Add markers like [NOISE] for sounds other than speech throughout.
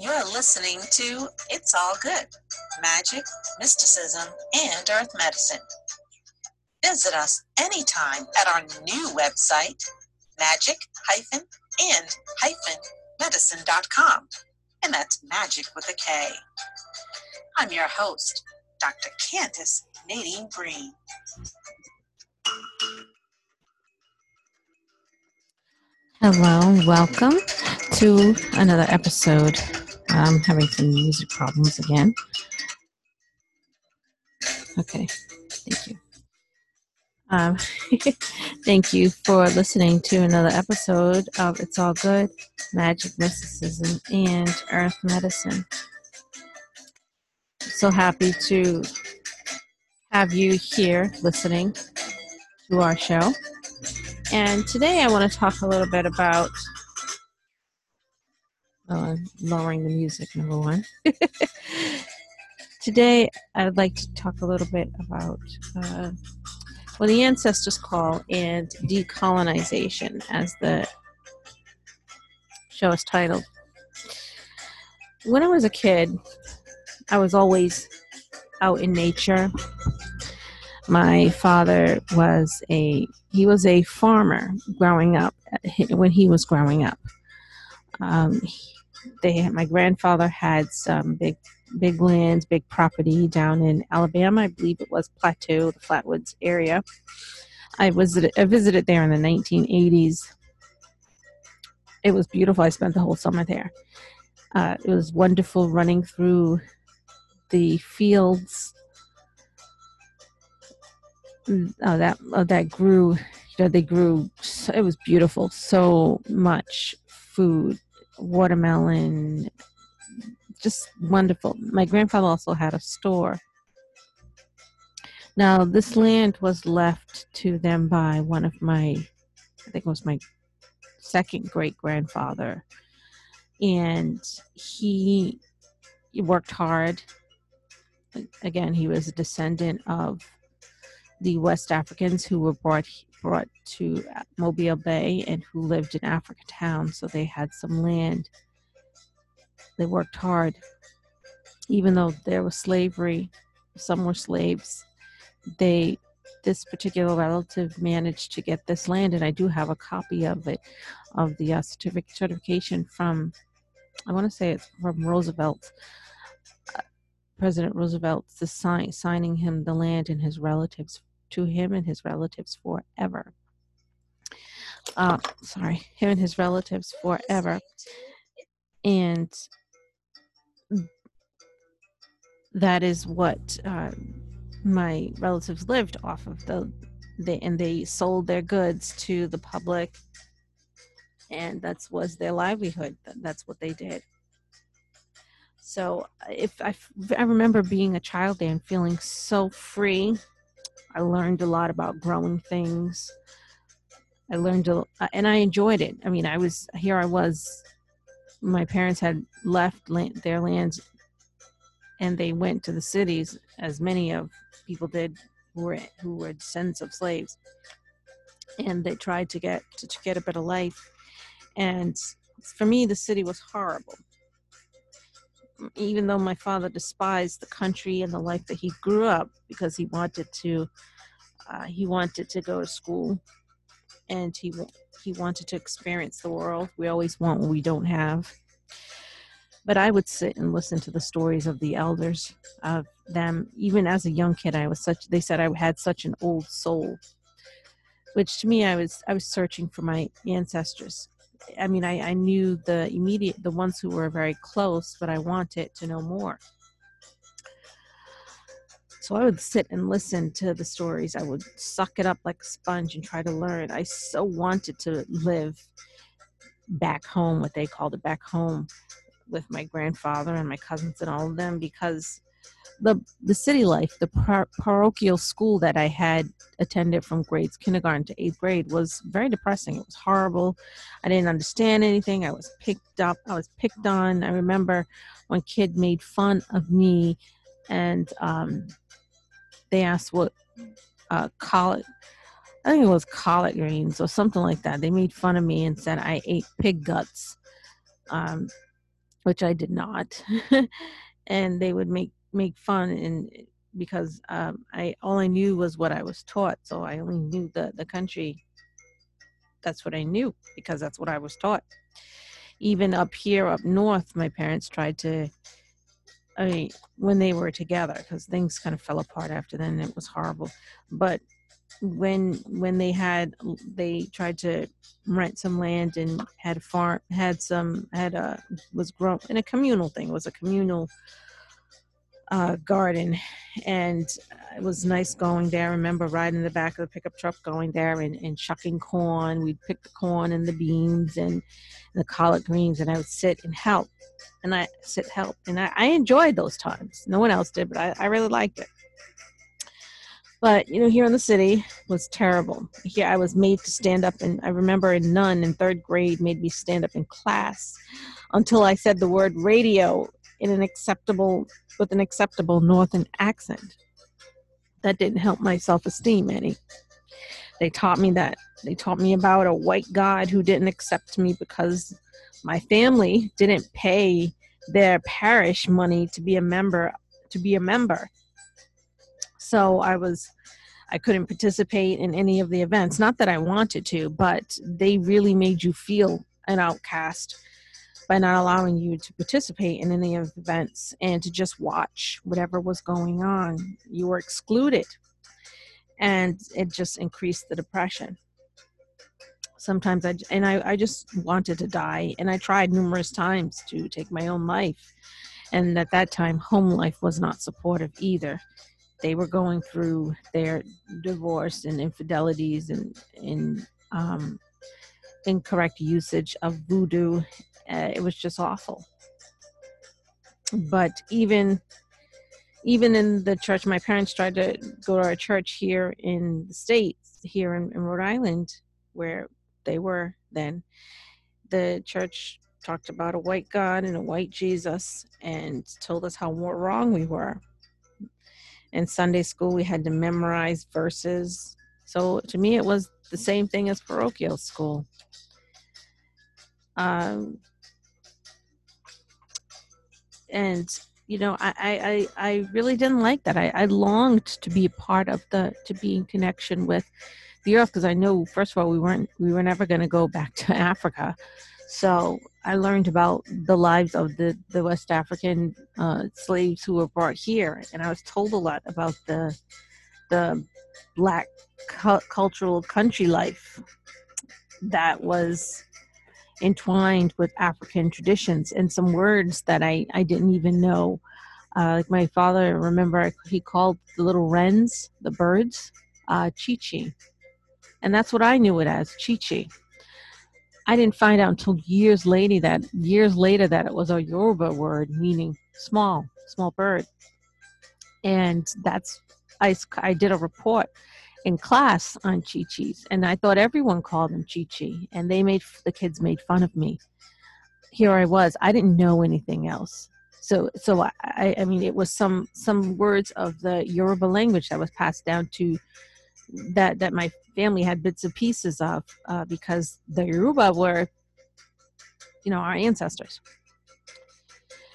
You're listening to It's All Good Magick, Mysticism, and Earth Medicine. Visit us anytime at our new website, magic and medicine.com. And that's magic with a K. I'm your host, Dr. Candace Nadine Green. Hello, welcome to another episode. I'm having some music problems again. Okay, thank you. Um, [LAUGHS] thank you for listening to another episode of It's All Good Magick, Mysticism, and Earth Medicine. So happy to have you here listening to our show. And today I want to talk a little bit about uh, lowering the music, number one. [LAUGHS] today I'd like to talk a little bit about uh, what the ancestors call and decolonization, as the show is titled. When I was a kid, I was always out in nature my father was a he was a farmer growing up when he was growing up um, they my grandfather had some big big lands big property down in alabama i believe it was plateau the flatwoods area i visited i visited there in the 1980s it was beautiful i spent the whole summer there uh, it was wonderful running through the fields oh, that oh, that grew. You know, they grew. It was beautiful. So much food, watermelon, just wonderful. My grandfather also had a store. Now, this land was left to them by one of my, I think it was my second great grandfather. And he, worked hard. Again, he was a descendant of the West Africans who were brought brought to Mobile Bay and who lived in Africa Town, so they had some land. They worked hard, even though there was slavery. Some were slaves. They this particular relative managed to get this land, and I do have a copy of it, of the uh, certification from, I want to say it's from Roosevelt. Uh, President Roosevelt sign, signing him the land and his relatives to him and his relatives forever. Uh, sorry, him and his relatives forever. And that is what uh, my relatives lived off of the and they sold their goods to the public and that was their livelihood that's what they did so if I, I remember being a child there and feeling so free I learned a lot about growing things. I learned, a, uh, and I enjoyed it. I mean, I was here. I was. My parents had left land, their lands, and they went to the cities, as many of people did who were who were descendants of slaves, and they tried to get to, to get a better life. And for me, the city was horrible even though my father despised the country and the life that he grew up because he wanted to uh, he wanted to go to school and he he wanted to experience the world. We always want what we don't have. But i would sit and listen to the stories of the elders of them. Even as a young kid i was such they said i had such an old soul which to me i was i was searching for my ancestors I mean, I, I knew the immediate, the ones who were very close, but I wanted to know more. So I would sit and listen to the stories. I would suck it up like a sponge and try to learn. I so wanted to live back home, what they called it back home, with my grandfather and my cousins and all of them because the the city life, the par- parochial school that I had attended from grades kindergarten to eighth grade was very depressing. It was horrible. I didn't understand anything. I was picked up. I was picked on. I remember one kid made fun of me, and um, they asked what uh. I think it was collard greens or something like that. They made fun of me and said I ate pig guts. Um, which I did not. [LAUGHS] and they would make make fun and because um, I all I knew was what I was taught, so I only knew the the country. That's what I knew because that's what I was taught. Even up here, up north, my parents tried to. I mean, when they were together, because things kind of fell apart after then, it was horrible. But when when they had they tried to rent some land and had farm had some had a was grown in a communal thing it was a communal uh, garden and it was nice going there. I remember riding in the back of the pickup truck going there and, and shucking corn. We'd pick the corn and the beans and, and the collard greens and I would sit and help and I sit help and I, I enjoyed those times. No one else did but I, I really liked it. But you know, here in the city was terrible. Here I was made to stand up, and I remember a nun in third grade made me stand up in class until I said the word radio in an acceptable with an acceptable northern accent. That didn't help my self-esteem any. They taught me that. They taught me about a white God who didn't accept me because my family didn't pay their parish money to be a member to be a member so I was I couldn't participate in any of the events. Not that I wanted to, but they really made you feel an outcast by not allowing you to participate in any of the events and to just watch whatever was going on. You were excluded. And it just increased the depression. Sometimes I, and I, I just wanted to die. And I tried numerous times to take my own life. And at that time, home life was not supportive either they were going through their divorce and infidelities and, and um, incorrect usage of voodoo. Uh, it was just awful. But even even in the church, my parents tried to go to a church here in the states, here in, in Rhode Island, where they were then. The church talked about a white God and a white Jesus and told us how wrong we were in Sunday school, we had to memorize verses. So to me, it was the same thing as parochial school. Um, and you know, I, I, I really didn't like that. I, I longed to be a part of the, to be in connection with the earth because I know, first of all, we weren't, we were never going to go back to [LAUGHS] Africa. So I learned about the lives of the, the West African uh, slaves who were brought here, and I was told a lot about the the black cu- cultural country life that was entwined with African traditions and some words that I, I didn't even know. Uh, like my father, remember, he called the little wrens, the birds, uh, chichi. And that's what I knew it as, chichi. I didn't find out until years later that years later that it was a Yoruba word meaning small, small bird. And that's I I did a report in class on chichis, and I thought everyone called them chichi, and they made the kids made fun of me. Here I was, I didn't know anything else. So, so I, I mean, it was some some words of the Yoruba language that was passed down to that that my family had bits and pieces of uh, because the Yoruba were, you know, our ancestors.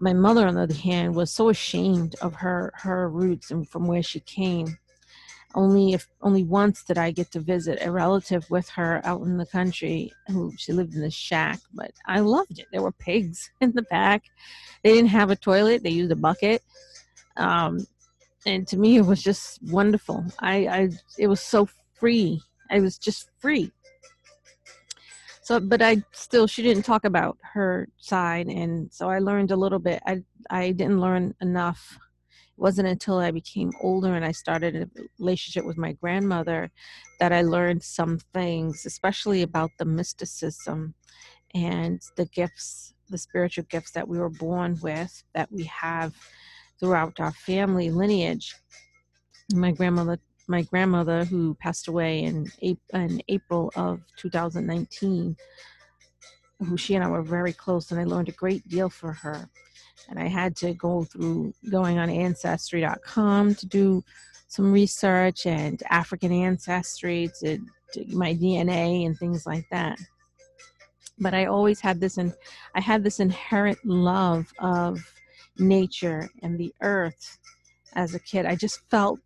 My mother, on the other hand, was so ashamed of her her roots and from where she came. Only if only once did I get to visit a relative with her out in the country who she lived in a shack, but I loved it. There were pigs [LAUGHS] in the back. They didn't have a toilet; they used a bucket. Um, and to me it was just wonderful i i it was so free i was just free so but i still she didn't talk about her side and so i learned a little bit i i didn't learn enough it wasn't until i became older and i started a relationship with my grandmother that i learned some things especially about the mysticism and the gifts the spiritual gifts that we were born with that we have throughout our family lineage. My grandmother, my grandmother, who passed away in, in April of 2019, who she and I were very close, and I learned a great deal from her. And I had to go through going on ancestry.com to do some research and African ancestry to, to my DNA and things like that. but I always had this and I had this inherent love of nature and the earth as a kid. I just felt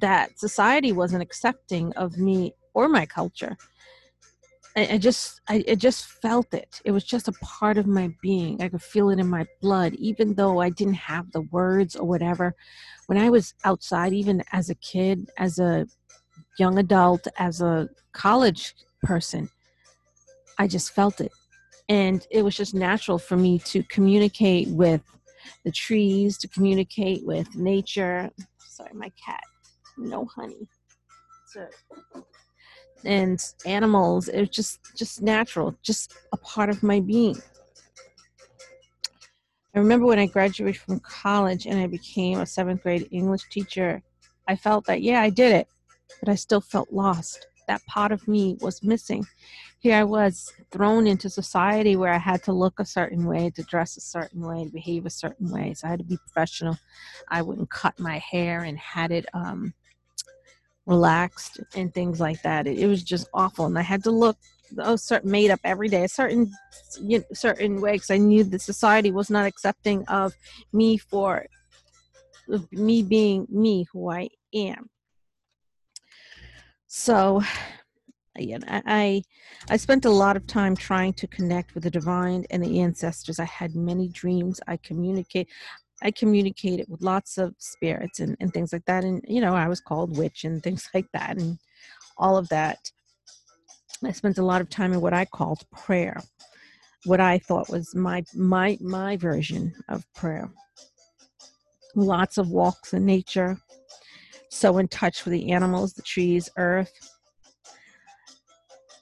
that society wasn't accepting of me or my culture. I, I just I, I just felt it. It was just a part of my being. I could feel it in my blood, even though I didn't have the words or whatever. When I was outside, even as a kid, as a young adult, as a college person, I just felt it. And it was just natural for me to communicate with the trees, to communicate with nature. Sorry, my cat. No honey. So, and animals. It was just just natural, just a part of my being. I remember when I graduated from college and I became a seventh grade English teacher, I felt that, yeah, I did it, but I still felt lost. That part of me was missing. Here I was thrown into society where I had to look a certain way, to dress a certain way, to behave a certain way. So I had to be professional. I wouldn't cut my hair and had it um, relaxed and things like that. It, it was just awful, and I had to look oh, certain made up every day a certain you know, certain way because I knew the society was not accepting of me for me being me who I am. So, yeah, I I spent a lot of time trying to connect with the divine and the ancestors. I had many dreams. I communicate. I communicated with lots of spirits and, and things like that. And, you know, I was called witch and things [LAUGHS] like that and all of that. I spent a lot of time in what I called prayer, what I thought was my my my version of prayer. Lots of walks in nature, so in touch with the animals, the trees, earth.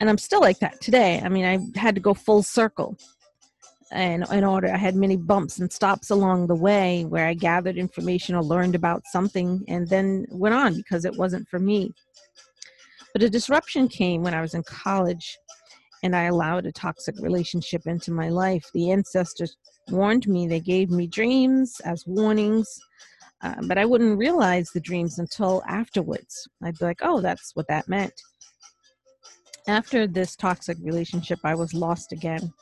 And I'm still like that today. I mean, I had to go full circle and in order i had many bumps and stops along the way where i gathered information or learned about something and then went on because it wasn't for me. But a disruption came when i was in college and i allowed a toxic relationship into my life. The ancestors warned me they gave me dreams as warnings uh, but i wouldn't realize the dreams until afterwards. I'd be like oh that's what that meant. After this toxic relationship i was lost again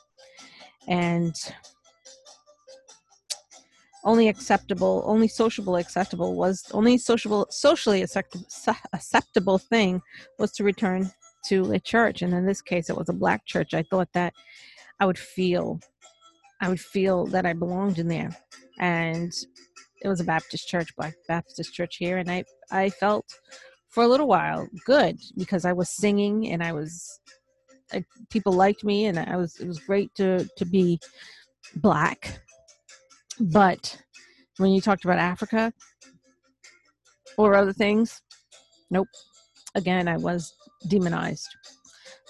and only acceptable only sociable acceptable was only sociable socially acceptable, acceptable thing was to return to a church. And in this case it was a black church. I thought that i would feel i would feel that i belonged in there. And it was a baptist church black baptist church here. And i i felt for a little while good because i was singing and i was I, people liked me, and I was it was great to to be black. But when you talked about Africa or other things, nope. Again, I was demonized.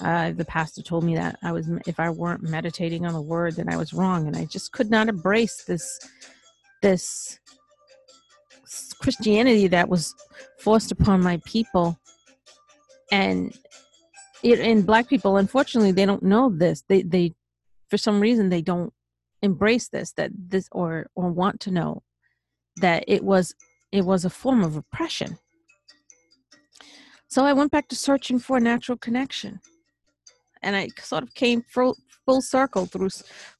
Uh, the pastor told me that I was if I weren't meditating on the word, then I was wrong, and I just could not embrace this this Christianity that was forced upon my people. And and black people unfortunately they don't know this. They they for some reason they don't embrace this that this or or want to know that it was it was a form of oppression. So i went back to searching for a natural connection. And i sort of came full, full circle through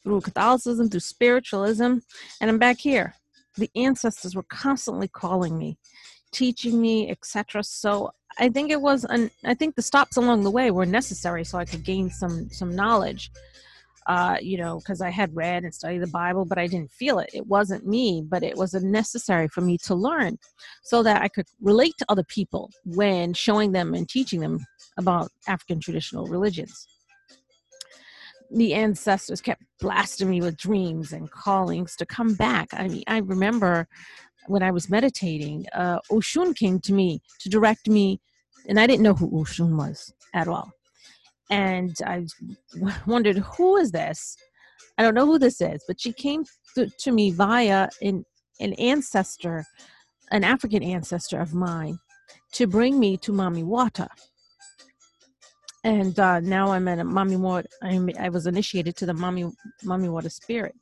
through catholicism through spiritualism and i'm back here. The ancestors were constantly calling me teaching me etc so I think it was an I think the stops along the way were necessary so I could gain some some knowledge. Uh, you know, because I had read and studied the Bible, but I didn't feel it. It wasn't me, but it was necessary for me to learn so that I could relate to other people when showing them and teaching them about African traditional religions. The ancestors kept blasting me with dreams and callings to come back. I mean, I remember when I was meditating, uh, Oshun came to me to direct me and I didn't know who Oshun was at all. And I [LAUGHS] wondered, who is this? I don't know who this is, but she came to, to me via an, an ancestor, an African ancestor of mine, to bring me to Mami Wata. And uh, now I'm at a Mami Wata. I was initiated to the Mami Mami Wata spirit.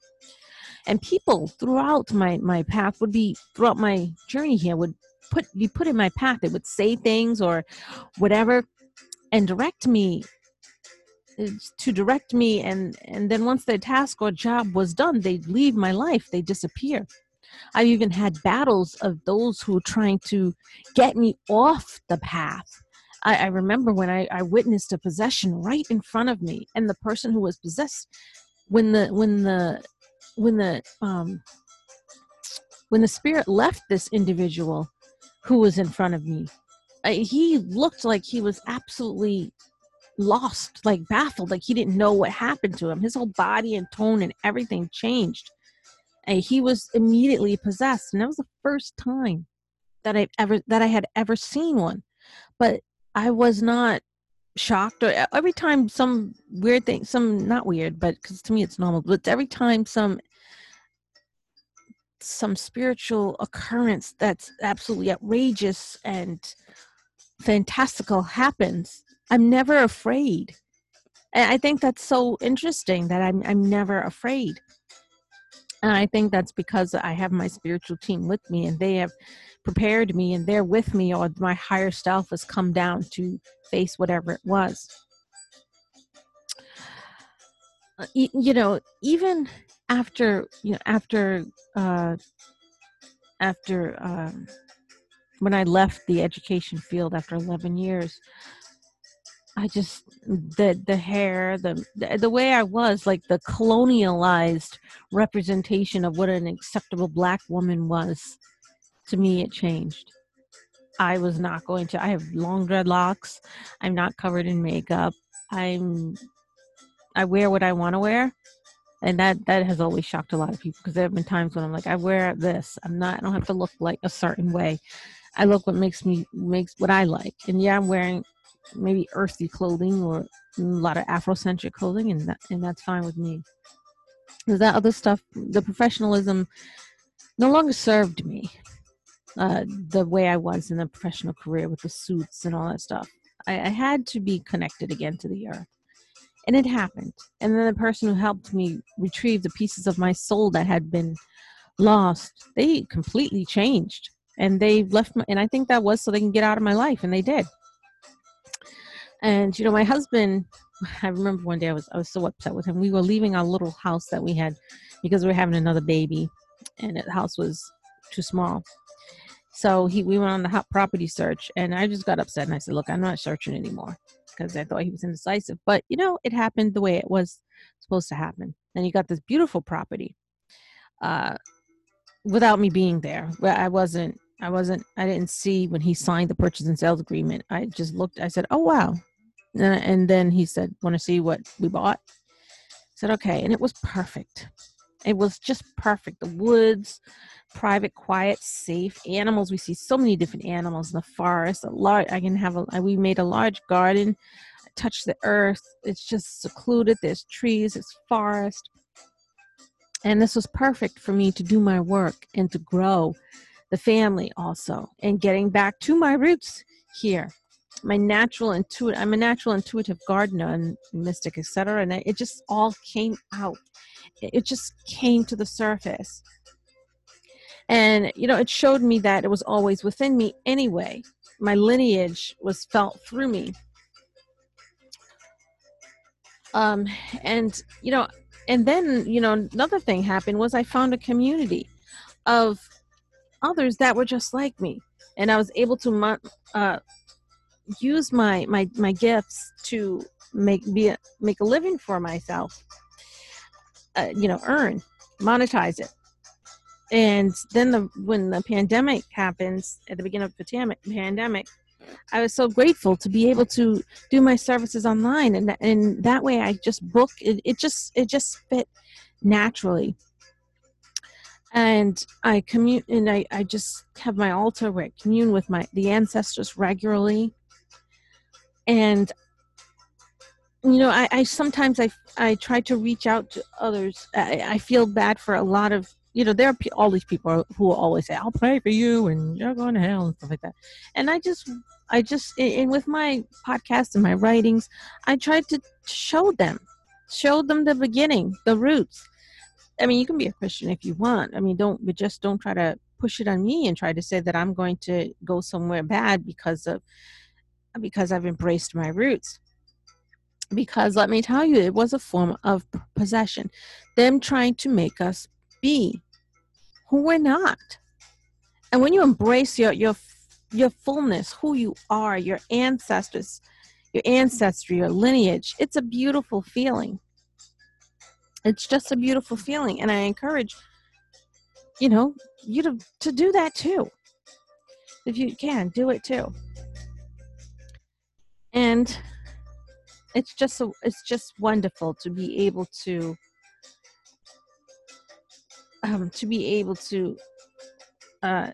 And people throughout my my path would be throughout my journey here would put be put in my path. They would say things or whatever and direct me uh, to direct me. And and then once their task or job was done they'd leave my life. They disappear. I've even had battles of those who were trying to get me off the path. I, I remember when I, I witnessed a possession right in front of me. And the person who was possessed when the when the when the um when the spirit left this individual who was in front of me he looked like he was absolutely lost, like baffled, like he didn't know what happened to him. His whole body and tone and everything changed. And he was immediately possessed. And that was the first time that I ever that I had ever seen one. But I was not shocked or every time some weird thing some not weird but because to me it's normal but every time some some spiritual occurrence that's absolutely outrageous and fantastical happens I'm never afraid. And I think that's so interesting that I'm I'm never afraid. And I think that's because I have my spiritual team with me and they have prepared me and they're with me or my higher self has come down to face whatever it was. Uh, you know, even after, you know, after, uh, after, um, when I left the education field after 11 years, I just the the hair, the the way I was, like the colonialized representation of what an acceptable black woman was. To me, it changed. I was not going to. I have long dreadlocks. I'm not covered in makeup. I'm. I wear what I want to wear, and that that has always shocked a lot of people because there have been times when I'm like, I wear this. I'm not. I don't have to look like a certain way. I look what makes me makes what I like. And yeah, I'm wearing maybe earthy clothing or a lot of Afrocentric clothing, and that and that's fine with me. Because that other stuff, the professionalism, no longer served me uh, the way I was in the professional career with the suits and all that stuff. I, I had to be connected again to the earth, and it happened. And then the person who helped me retrieve the pieces of my soul that had been lost, they completely changed, and they left. Me, and I think that was so they can get out of my life, and they did and you know, my husband, [SIGHS] I remember one day I was I was so upset with him. We were leaving our little house that we had because we were having another baby, and the house was too small. So he we went on the hot property search, and I just got upset and I said, "Look, I'm not searching anymore." Because I thought he was indecisive, but you know, it happened the way it was supposed to happen. And he got this beautiful property, uh, without me being there. I wasn't I wasn't, I didn't see when he signed the purchase and sales agreement. I just looked, I said, oh, wow. And, and then he said, want to see what we bought? I said, okay. And it was perfect. It was just perfect. The woods, private, quiet, safe animals. We see so many different animals in the forest. A large, I can have a, we made a large garden. Touch the earth. It's just secluded. There's trees, it's forest. And this was perfect for me to do my work and to grow the family also and getting back to my roots here my natural intuitive i'm a natural intuitive gardener and mystic etc and it just all came out it just came to the surface. And you know it showed me that it was always within me anyway. My lineage was felt through me. Um and you know and then you know another thing happened was i found a community of others that were just like me. And i was able to uh, use my my my gifts to make be a, make a living for myself uh, you know earn monetize it and then the when the pandemic happens at the beginning of the pandemic i was so grateful to be able to do my services online and and that way i just book it, it just it just fit naturally and I commute and I, I just have my altar where I commune with my the ancestors regularly. And you know, I, I sometimes I I try to reach out to others. I, I feel bad for a lot of you know there are all these people who always say I'll pray for you and you're going to hell and stuff like that. And I just I just and with my podcast and my writings, I tried to show them, show them the beginning, the roots I mean, you can be a Christian if you want. I mean, don't, but just don't try to push it on me and try to say that I'm going to go somewhere bad because of, because I've embraced my roots. Because let me tell you, it was a form of possession. Them trying to make us be who we're not. And when you embrace your your your fullness, who you are, your ancestors, your ancestry, your lineage, it's a beautiful feeling. It's just a beautiful feeling. And I encourage, you know, you to, to do that too. If you can, do it too. And it's just so it's just wonderful to be able to um, to be able to uh,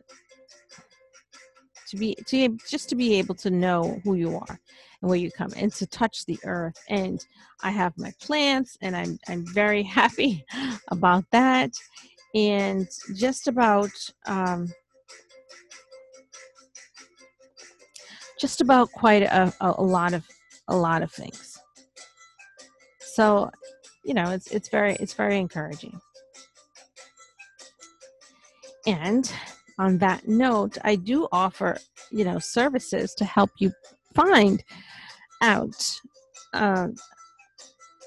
to be to just to be able to know who you are and where you come and to touch the earth. And i have my plants and i'm i'm very [LAUGHS] happy about that. And just about um, just about quite a, a, a lot of a lot of things so you know it's it's very it's very encouraging. And on that note, I do offer, you know, services to help you find out uh,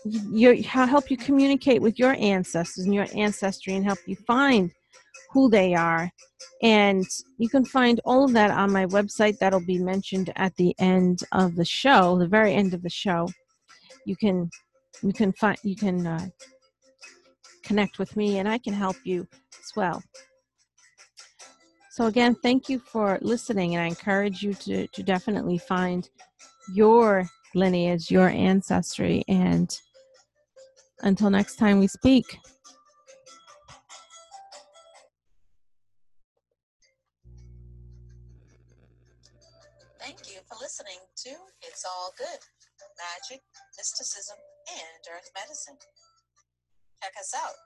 your help you communicate with your ancestors and your ancestry and help you find who they are. And you can find all of that on my website that'll be mentioned at the end of the show the very end of the show. You can you can find you can uh, connect with me and i can help you as well so, again, thank you for listening, and I encourage you to, to definitely find your lineage, your ancestry. And until next time we speak. Thank you for listening to It's All Good Magick, Mysticism, and Earth Medicine. Check us out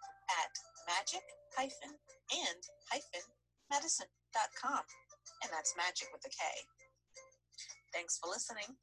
at magic hyphen and hyphen medicine.com. And that's magic with a K. Thanks for listening.